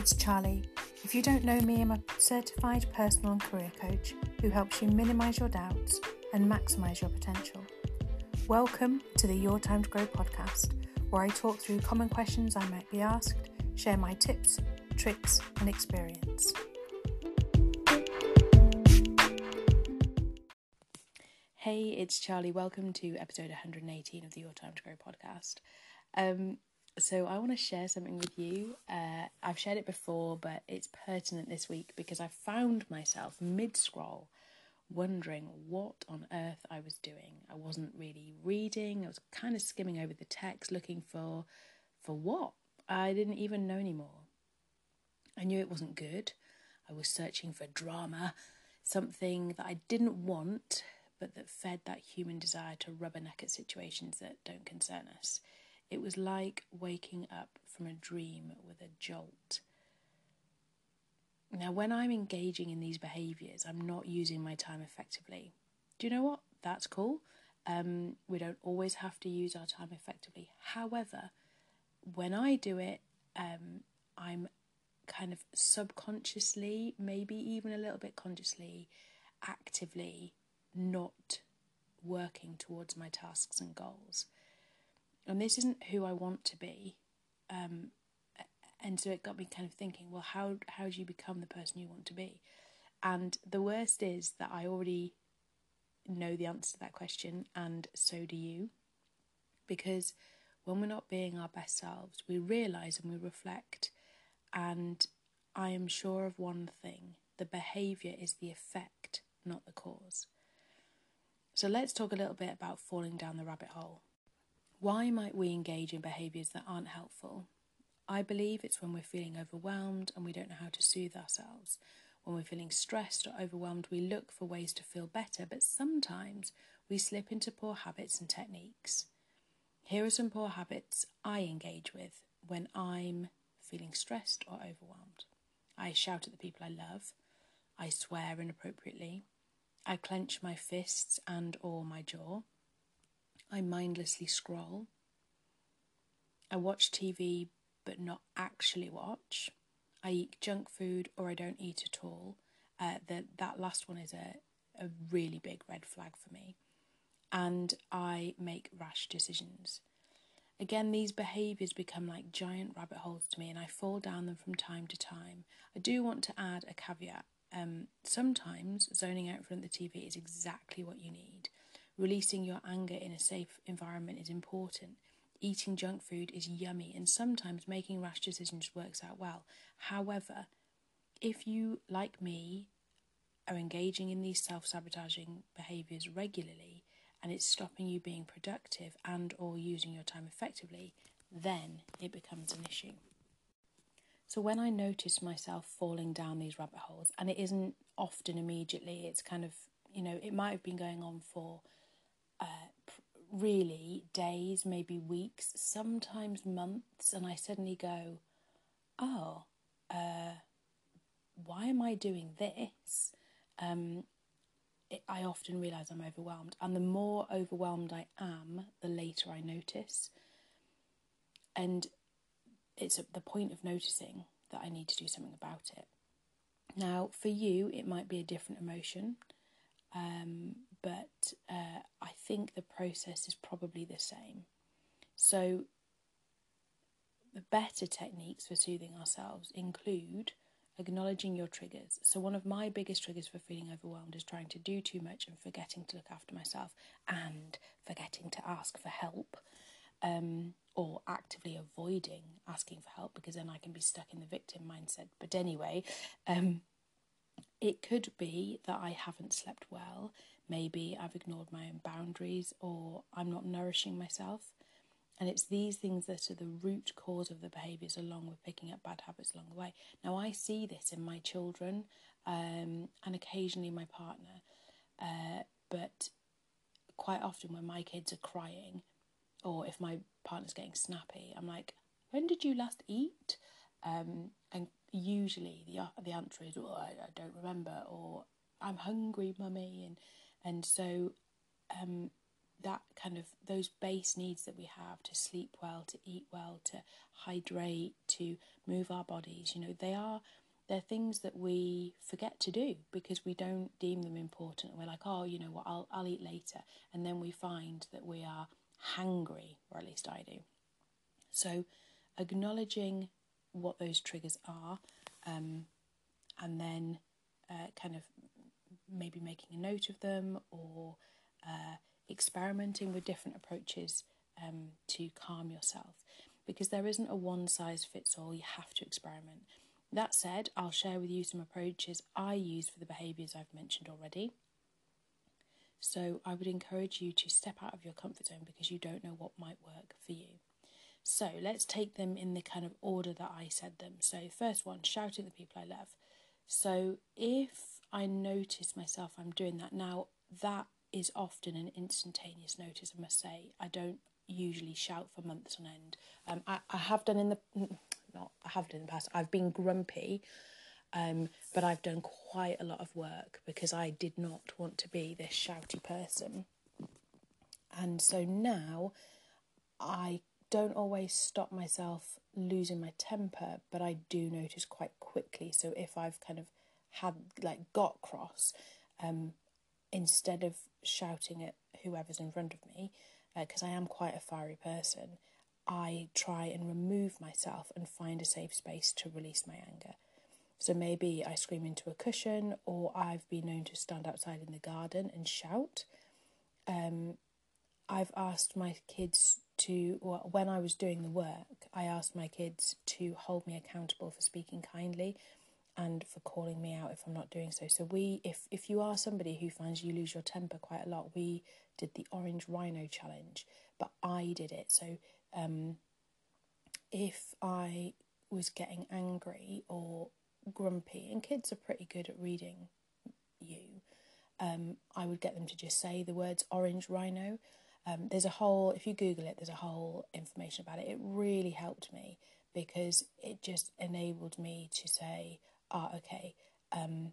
it's Charlie. If you don't know me, I'm a certified personal and career coach who helps you minimize your doubts and maximize your potential. Welcome to the Your Time to Grow podcast, where I talk through common questions I might be asked, share my tips, tricks, and experience. Hey, it's Charlie. Welcome to episode 118 of the Your Time to Grow podcast. Um, so I want to share something with you. Uh, I've shared it before, but it's pertinent this week because I found myself mid scroll wondering what on earth I was doing. I wasn't really reading. I was kind of skimming over the text looking for for what? I didn't even know anymore. I knew it wasn't good. I was searching for drama, something that I didn't want, but that fed that human desire to rubberneck at situations that don't concern us. It was like waking up from a dream with a jolt. Now, when I'm engaging in these behaviours, I'm not using my time effectively. Do you know what? That's cool. Um, we don't always have to use our time effectively. However, when I do it, um, I'm kind of subconsciously, maybe even a little bit consciously, actively not working towards my tasks and goals and this isn't who I want to be. Um, and so it got me kind of thinking, well, how how do you become the person you want to be? And the worst is that I already know the answer to that question, and so do you, because when we're not being our best selves, we realise and we reflect, and I am sure of one thing: the behaviour is the effect, not the cause. So let's talk a little bit about falling down the rabbit hole. Why might we engage in behaviours that aren't helpful? I believe it's when we're feeling overwhelmed and we don't know how to soothe ourselves. When we're feeling stressed or overwhelmed, we look for ways to feel better, but sometimes we slip into poor habits and techniques. Here are some poor habits I engage with when I'm feeling stressed or overwhelmed. I shout at the people I love. I swear inappropriately. I clench my fists and or my jaw. I mindlessly scroll. I watch TV but not actually watch. I eat junk food or I don't eat at all. Uh, the, that last one is a, a really big red flag for me. And I make rash decisions. Again, these behaviours become like giant rabbit holes to me, and I fall down them from time to time. I do want to add a caveat. Um, sometimes zoning out in front of the TV is exactly what you need. Releasing your anger in a safe environment is important. Eating junk food is yummy, and sometimes making rash decisions works out well. However, if you, like me, are engaging in these self-sabotaging behaviors regularly and it's stopping you being productive and or using your time effectively, then it becomes an issue. So when I notice myself falling down these rabbit holes, and it isn't often immediately, it's kind of, you know, it might have been going on for uh, really days, maybe weeks, sometimes months, and I suddenly go, oh, uh, why am I doing this? Um, it, I often realise I'm overwhelmed, and the more overwhelmed I am, the later I notice. And it's at the point of noticing that I need to do something about it. Now, for you, it might be a different emotion. Um, but uh, I think the process is probably the same. So, the better techniques for soothing ourselves include acknowledging your triggers. So, one of my biggest triggers for feeling overwhelmed is trying to do too much and forgetting to look after myself and forgetting to ask for help. Um, or actively avoiding asking for help because then I can be stuck in the victim mindset. But anyway, um, it could be that I haven't slept well. Maybe I've ignored my own boundaries or I'm not nourishing myself. And it's these things that are the root cause of the behaviours, along with picking up bad habits along the way. Now, I see this in my children um, and occasionally my partner, uh, but quite often when my kids are crying or if my partner's getting snappy, I'm like, when did you last eat? Um, and usually the the answer is, oh, I, I don't remember, or I'm hungry, mummy, and and so um, that kind of those base needs that we have to sleep well, to eat well, to hydrate, to move our bodies, you know, they are they're things that we forget to do because we don't deem them important. We're like, oh, you know what, I'll I'll eat later, and then we find that we are hangry, or at least I do. So, acknowledging what those triggers are, um, and then uh, kind of maybe making a note of them or uh, experimenting with different approaches um, to calm yourself because there isn't a one size fits all, you have to experiment. That said, I'll share with you some approaches I use for the behaviours I've mentioned already. So I would encourage you to step out of your comfort zone because you don't know what might work for you. So let's take them in the kind of order that I said them. So, first one, shouting at the people I love. So, if I notice myself I'm doing that now, that is often an instantaneous notice, I must say. I don't usually shout for months on end. Um, I, I have done in the not I have done in the past. I've been grumpy, um, but I've done quite a lot of work because I did not want to be this shouty person. And so now I don't always stop myself losing my temper, but I do notice quite quickly. So if I've kind of had like got cross, um, instead of shouting at whoever's in front of me, because uh, I am quite a fiery person, I try and remove myself and find a safe space to release my anger. So maybe I scream into a cushion, or I've been known to stand outside in the garden and shout. Um, I've asked my kids to, well, when I was doing the work, I asked my kids to hold me accountable for speaking kindly and for calling me out if I'm not doing so. So we, if if you are somebody who finds you lose your temper quite a lot, we did the orange rhino challenge, but I did it. So um, if I was getting angry or grumpy, and kids are pretty good at reading you, um, I would get them to just say the words orange rhino. Um, there's a whole, if you Google it, there's a whole information about it. It really helped me because it just enabled me to say, ah, okay, um,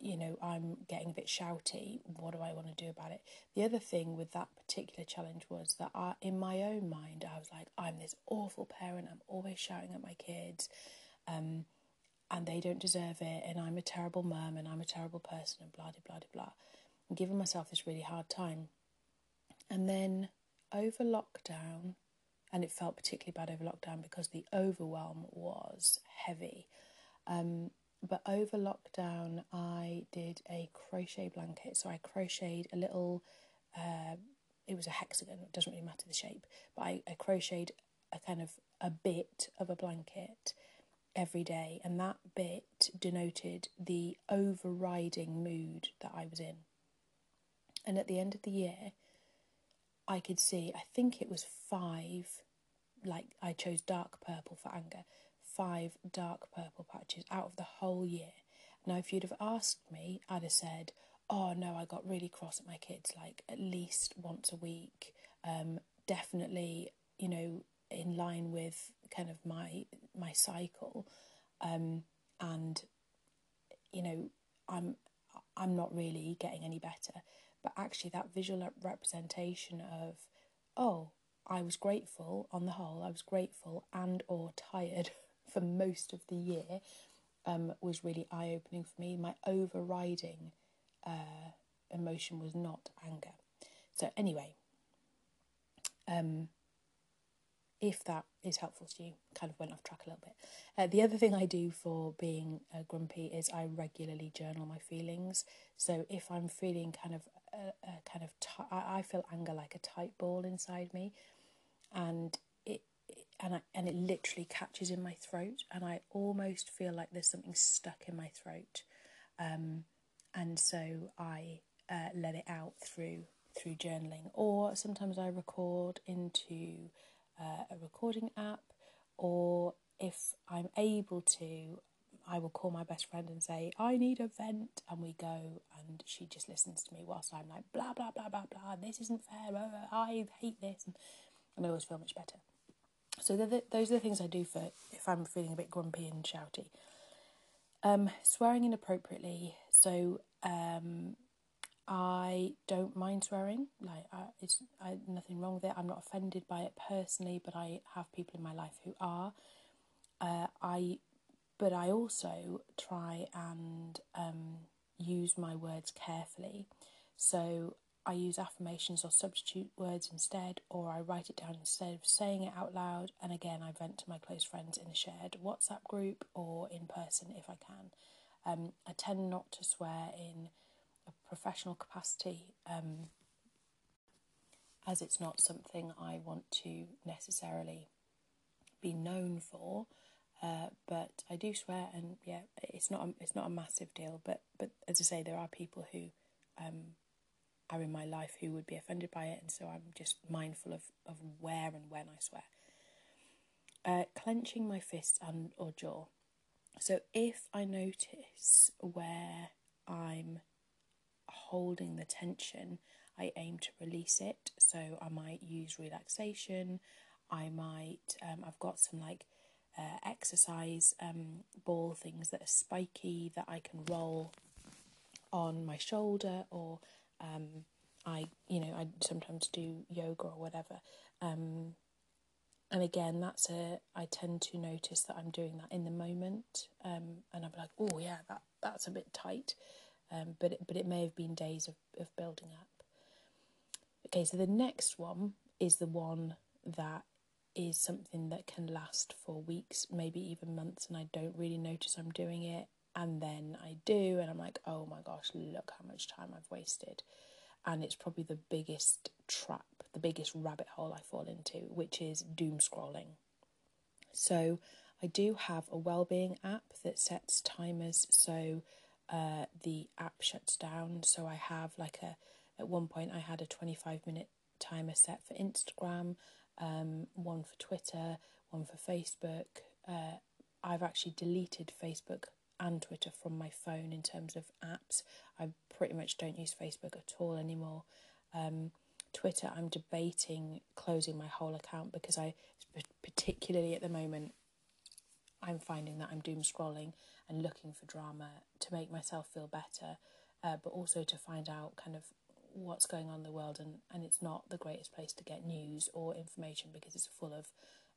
you know, I'm getting a bit shouty. What do I want to do about it? The other thing with that particular challenge was that I, in my own mind, I was like, I'm this awful parent. I'm always shouting at my kids, um, and they don't deserve it. And I'm a terrible mum, and I'm a terrible person, and blah blah blah blah. And giving myself this really hard time. And then over lockdown, and it felt particularly bad over lockdown because the overwhelm was heavy. Um, but over lockdown, I did a crochet blanket. So I crocheted a little, uh, it was a hexagon, it doesn't really matter the shape, but I, I crocheted a kind of a bit of a blanket every day, and that bit denoted the overriding mood that I was in. And at the end of the year, I could see, I think it was five, like I chose dark purple for anger, five dark purple patches out of the whole year. Now, if you'd have asked me, I'd have said, oh no, I got really cross at my kids like at least once a week. Um, definitely, you know, in line with kind of my my cycle, um, and you know, I'm I'm not really getting any better. But actually, that visual representation of, oh, I was grateful on the whole. I was grateful and or tired for most of the year um, was really eye opening for me. My overriding uh, emotion was not anger. So, anyway, um, if that is helpful to you, kind of went off track a little bit. Uh, the other thing I do for being uh, grumpy is I regularly journal my feelings. So if I'm feeling kind of a, a kind of t- I, I feel anger like a tight ball inside me, and it and I, and it literally catches in my throat, and I almost feel like there's something stuck in my throat, um, and so I uh, let it out through through journaling, or sometimes I record into uh, a recording app, or if I'm able to, I will call my best friend and say, I need a vent, and we go, and she just listens to me whilst I'm like, blah, blah, blah, blah, blah, this isn't fair, I hate this, and, and I always feel much better. So the, those are the things I do for if I'm feeling a bit grumpy and shouty. Um, swearing inappropriately. So um, I don't mind swearing. Like, I, it's I, nothing wrong with it. I'm not offended by it personally, but I have people in my life who are. Uh, I, but I also try and um, use my words carefully. So I use affirmations or substitute words instead, or I write it down instead of saying it out loud. And again, I vent to my close friends in a shared WhatsApp group or in person if I can. Um, I tend not to swear in professional capacity um, as it's not something I want to necessarily be known for. Uh, but I do swear, and yeah, it's not a, it's not a massive deal. But but as I say, there are people who um, are in my life who would be offended by it, and so I'm just mindful of, of where and when I swear. Uh, clenching my fist and or jaw. So if I notice where I'm holding the tension, I aim to release it. So I might use relaxation. I might um, I've got some like uh, exercise um, ball things that are spiky that I can roll on my shoulder or um, I, you know, I sometimes do yoga or whatever. Um, and again, that's a. I tend to notice that I'm doing that in the moment, um, and I'm like, oh yeah, that that's a bit tight, um, but it, but it may have been days of of building up. Okay, so the next one is the one that is something that can last for weeks, maybe even months, and I don't really notice I'm doing it and then I do, and I'm like, oh my gosh, look how much time I've wasted. And it's probably the biggest trap, the biggest rabbit hole I fall into, which is doom scrolling. So I do have a well-being app that sets timers so uh, the app shuts down. So I have like a, at one point, I had a 25 minute timer set for Instagram, um, one for Twitter, one for Facebook. Uh, I've actually deleted Facebook and Twitter from my phone in terms of apps. I pretty much don't use Facebook at all anymore. Um, Twitter, I'm debating closing my whole account because I, particularly at the moment, I'm finding that I'm doom scrolling and looking for drama to make myself feel better, uh, but also to find out kind of what's going on in the world. And, and it's not the greatest place to get news or information because it's full of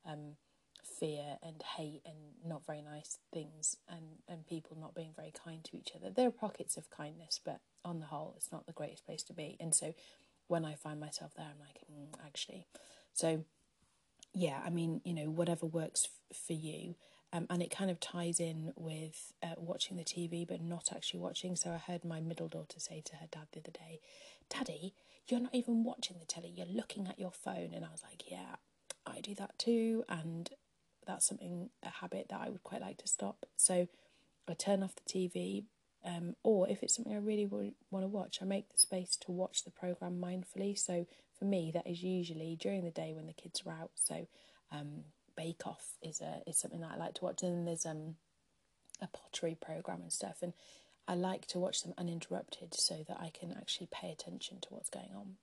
um, fear and hate and not very nice things and, and people not being very kind to each other. There are pockets of kindness, but on the whole, it's not the greatest place to be. And so when I find myself there, I'm like, mm, actually. So, yeah, I mean, you know, whatever works f- for you. Um, and it kind of ties in with uh, watching the TV, but not actually watching. So I heard my middle daughter say to her dad the other day, Daddy, you're not even watching the telly, you're looking at your phone. And I was like, Yeah, I do that too. And that's something a habit that I would quite like to stop. So I turn off the TV, um, or if it's something I really want to watch, I make the space to watch the program mindfully. So for me, that is usually during the day when the kids are out. So um, Bake Off is a is something that I like to watch, and then there's um a pottery program and stuff, and I like to watch them uninterrupted so that I can actually pay attention to what's going on.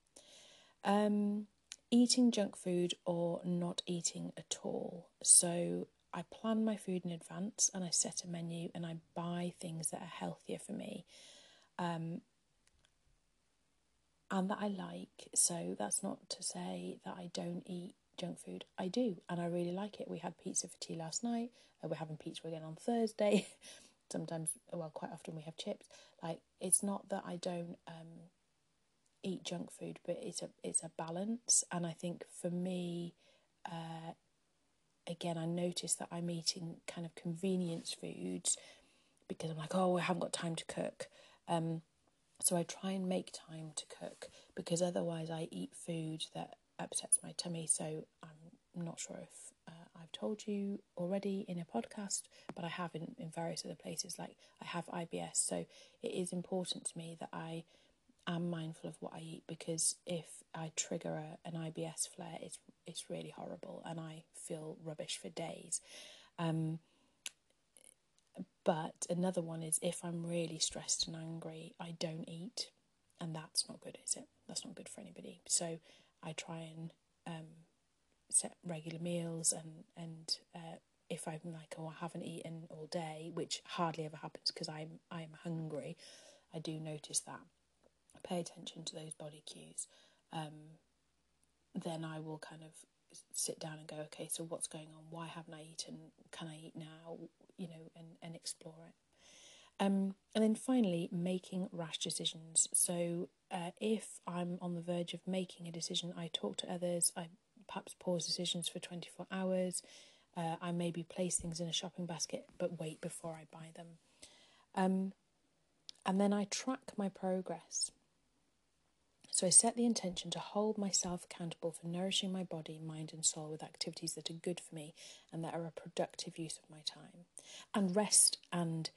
Um, eating junk food or not eating at all. So I plan my food in advance and I set a menu and I buy things that are healthier for me um, and that I like. So that's not to say that I don't eat junk food. I do and I really like it. We had pizza for tea last night. Uh, we're having pizza again on Thursday. Sometimes, well, quite often we have chips. Like, it's not that I don't. Um, eat junk food, but it's a it's a balance. And I think for me, uh, again, I notice that I'm eating kind of convenience foods because I'm like, oh, I haven't got time to cook. Um, so I try and make time to cook because otherwise I eat food that upsets my tummy. So I'm not sure if uh, I've told you already in a podcast, but I have in, in various other places. Like I have IBS, so it is important to me that I am mindful of what I eat because if I trigger a, an IBS flare, it's it's really horrible and I feel rubbish for days. Um, but another one is if I'm really stressed and angry, I don't eat, and that's not good, is it? That's not good for anybody. So I try and um, set regular meals, and and uh, if I'm like, oh, I haven't eaten all day, which hardly ever happens because I'm I'm hungry, I do notice that I pay attention to those body cues, um, then I will kind of sit down and go, okay, so what's going on? Why haven't I eaten? Can I eat now? You know, and, and explore it. Um, and then finally, making rash decisions. So uh, if I'm on the verge of making a decision, I talk to others, I perhaps pause decisions for 24 hours. Uh, I maybe place things in a shopping basket but wait before I buy them. Um, and then I track my progress. So I set the intention to hold myself accountable for nourishing my body, mind, and soul with activities that are good for me and that are a productive use of my time. And rest and,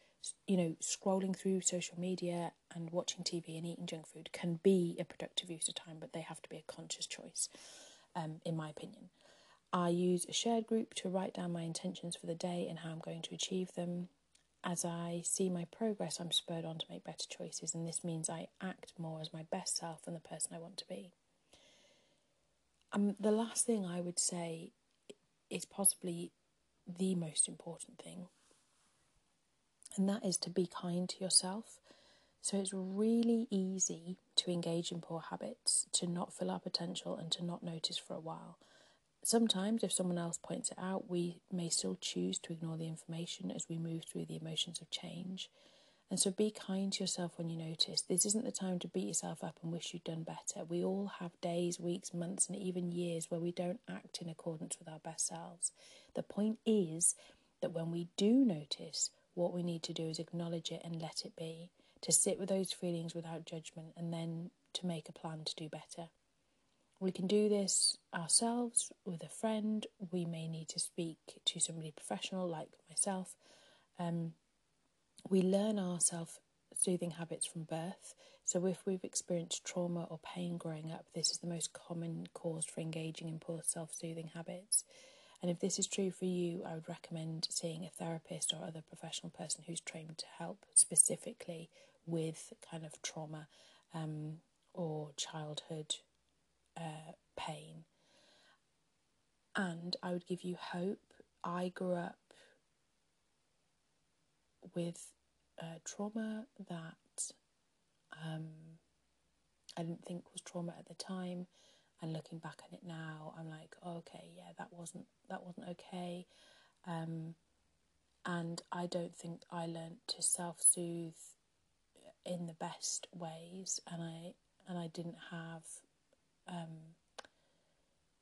you know, scrolling through social media and watching TV and eating junk food can be a productive use of time, but they have to be a conscious choice, um, in my opinion. I use a shared group to write down my intentions for the day and how I'm going to achieve them as I see my progress, I'm spurred on to make better choices, and this means I act more as my best self and the person I want to be. Um, the last thing I would say is possibly the most important thing, and that is to be kind to yourself. So it's really easy to engage in poor habits, to not fill our potential, and to not notice for a while. Sometimes, if someone else points it out, we may still choose to ignore the information as we move through the emotions of change. And so be kind to yourself when you notice. This isn't the time to beat yourself up and wish you'd done better. We all have days, weeks, months, and even years where we don't act in accordance with our best selves. The point is that when we do notice, what we need to do is acknowledge it and let it be, to sit with those feelings without judgment, and then to make a plan to do better. We can do this ourselves with a friend. We may need to speak to somebody professional like myself. Um, we learn our self soothing habits from birth. So, if we've experienced trauma or pain growing up, this is the most common cause for engaging in poor self soothing habits. And if this is true for you, I would recommend seeing a therapist or other professional person who's trained to help specifically with kind of trauma um, or childhood uh, pain. And I would give you hope. I grew up with uh, trauma that um, I didn't think was trauma at the time, and looking back on it now, I'm like, oh, okay, yeah, that wasn't that wasn't okay, um, and I don't think I learned to self soothe in the best ways, and I and I didn't have um,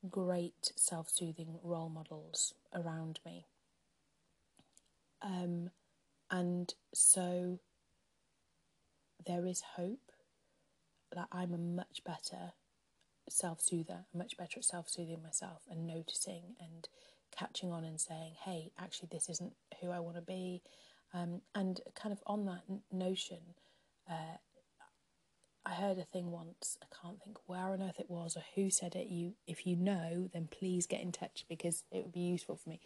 great self soothing role models around me. Um, and so there is hope that I'm a much better self soother, much better at self soothing myself and noticing and catching on and saying, hey, actually, this isn't who I want to be. Um, and kind of on that n- notion, uh, I heard a thing once. I can't think where on earth it was or who said it. You, if you know, then please get in touch because it would be useful for me.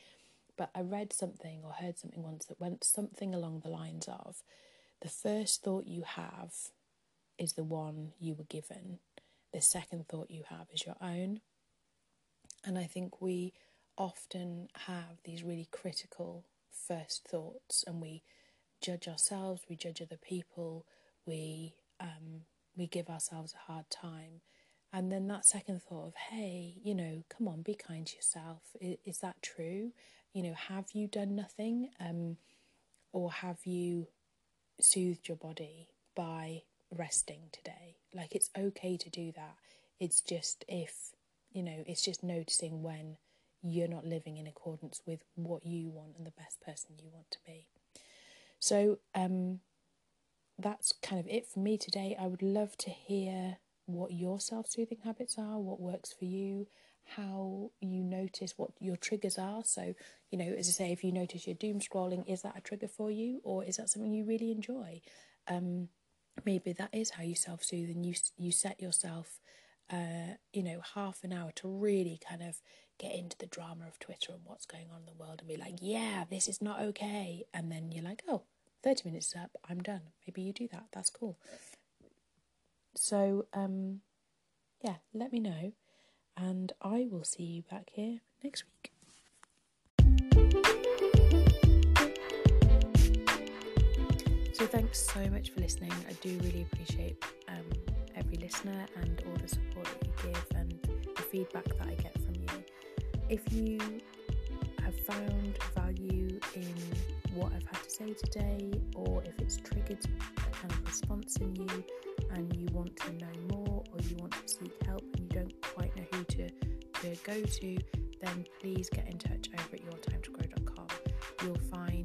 But I read something or heard something once that went something along the lines of, the first thought you have is the one you were given. The second thought you have is your own. And I think we often have these really critical first thoughts and we judge ourselves, we judge other people, we um, we give ourselves a hard time. And then that second thought of, hey, you know, come on, be kind to yourself. Is, is that true? You know, have you done nothing? Um, or have you soothed your body by resting today? Like, it's okay to do that. It's just if, you know, it's just noticing when you're not living in accordance with what you want and the best person you want to be. So, um, that's kind of it for me today. I would love to hear what your self soothing habits are, what works for you, how you notice what your triggers are. So, you know, as I say, if you notice you're doom scrolling, is that a trigger for you, or is that something you really enjoy? Um, maybe that is how you self soothe, and you you set yourself, uh, you know, half an hour to really kind of get into the drama of Twitter and what's going on in the world, and be like, yeah, this is not okay, and then you're like, oh 30 minutes is up, I'm done. Maybe you do that. That's cool. So, um, yeah, let me know, and I will see you back here next week. So, thanks so much for listening. I do really appreciate um, listener and all the support that you give and the feedback that I get from you. If you have found value in what I've had to say today, or if it's triggered a kind of response in you and you want to know more or you want to seek help and you don't quite know who to, to go to, then please get in touch over at yourtimetogrow.com. You'll find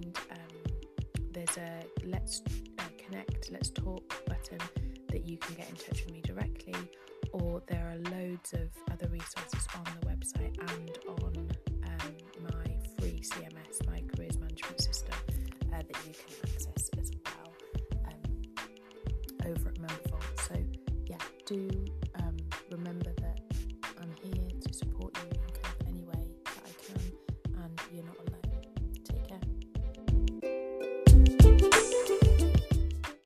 there's a let's uh, connect, let's talk button that you can get in touch with me directly, or there are loads of other resources on the website and on um, my free CMS, my careers management system, uh, that you can access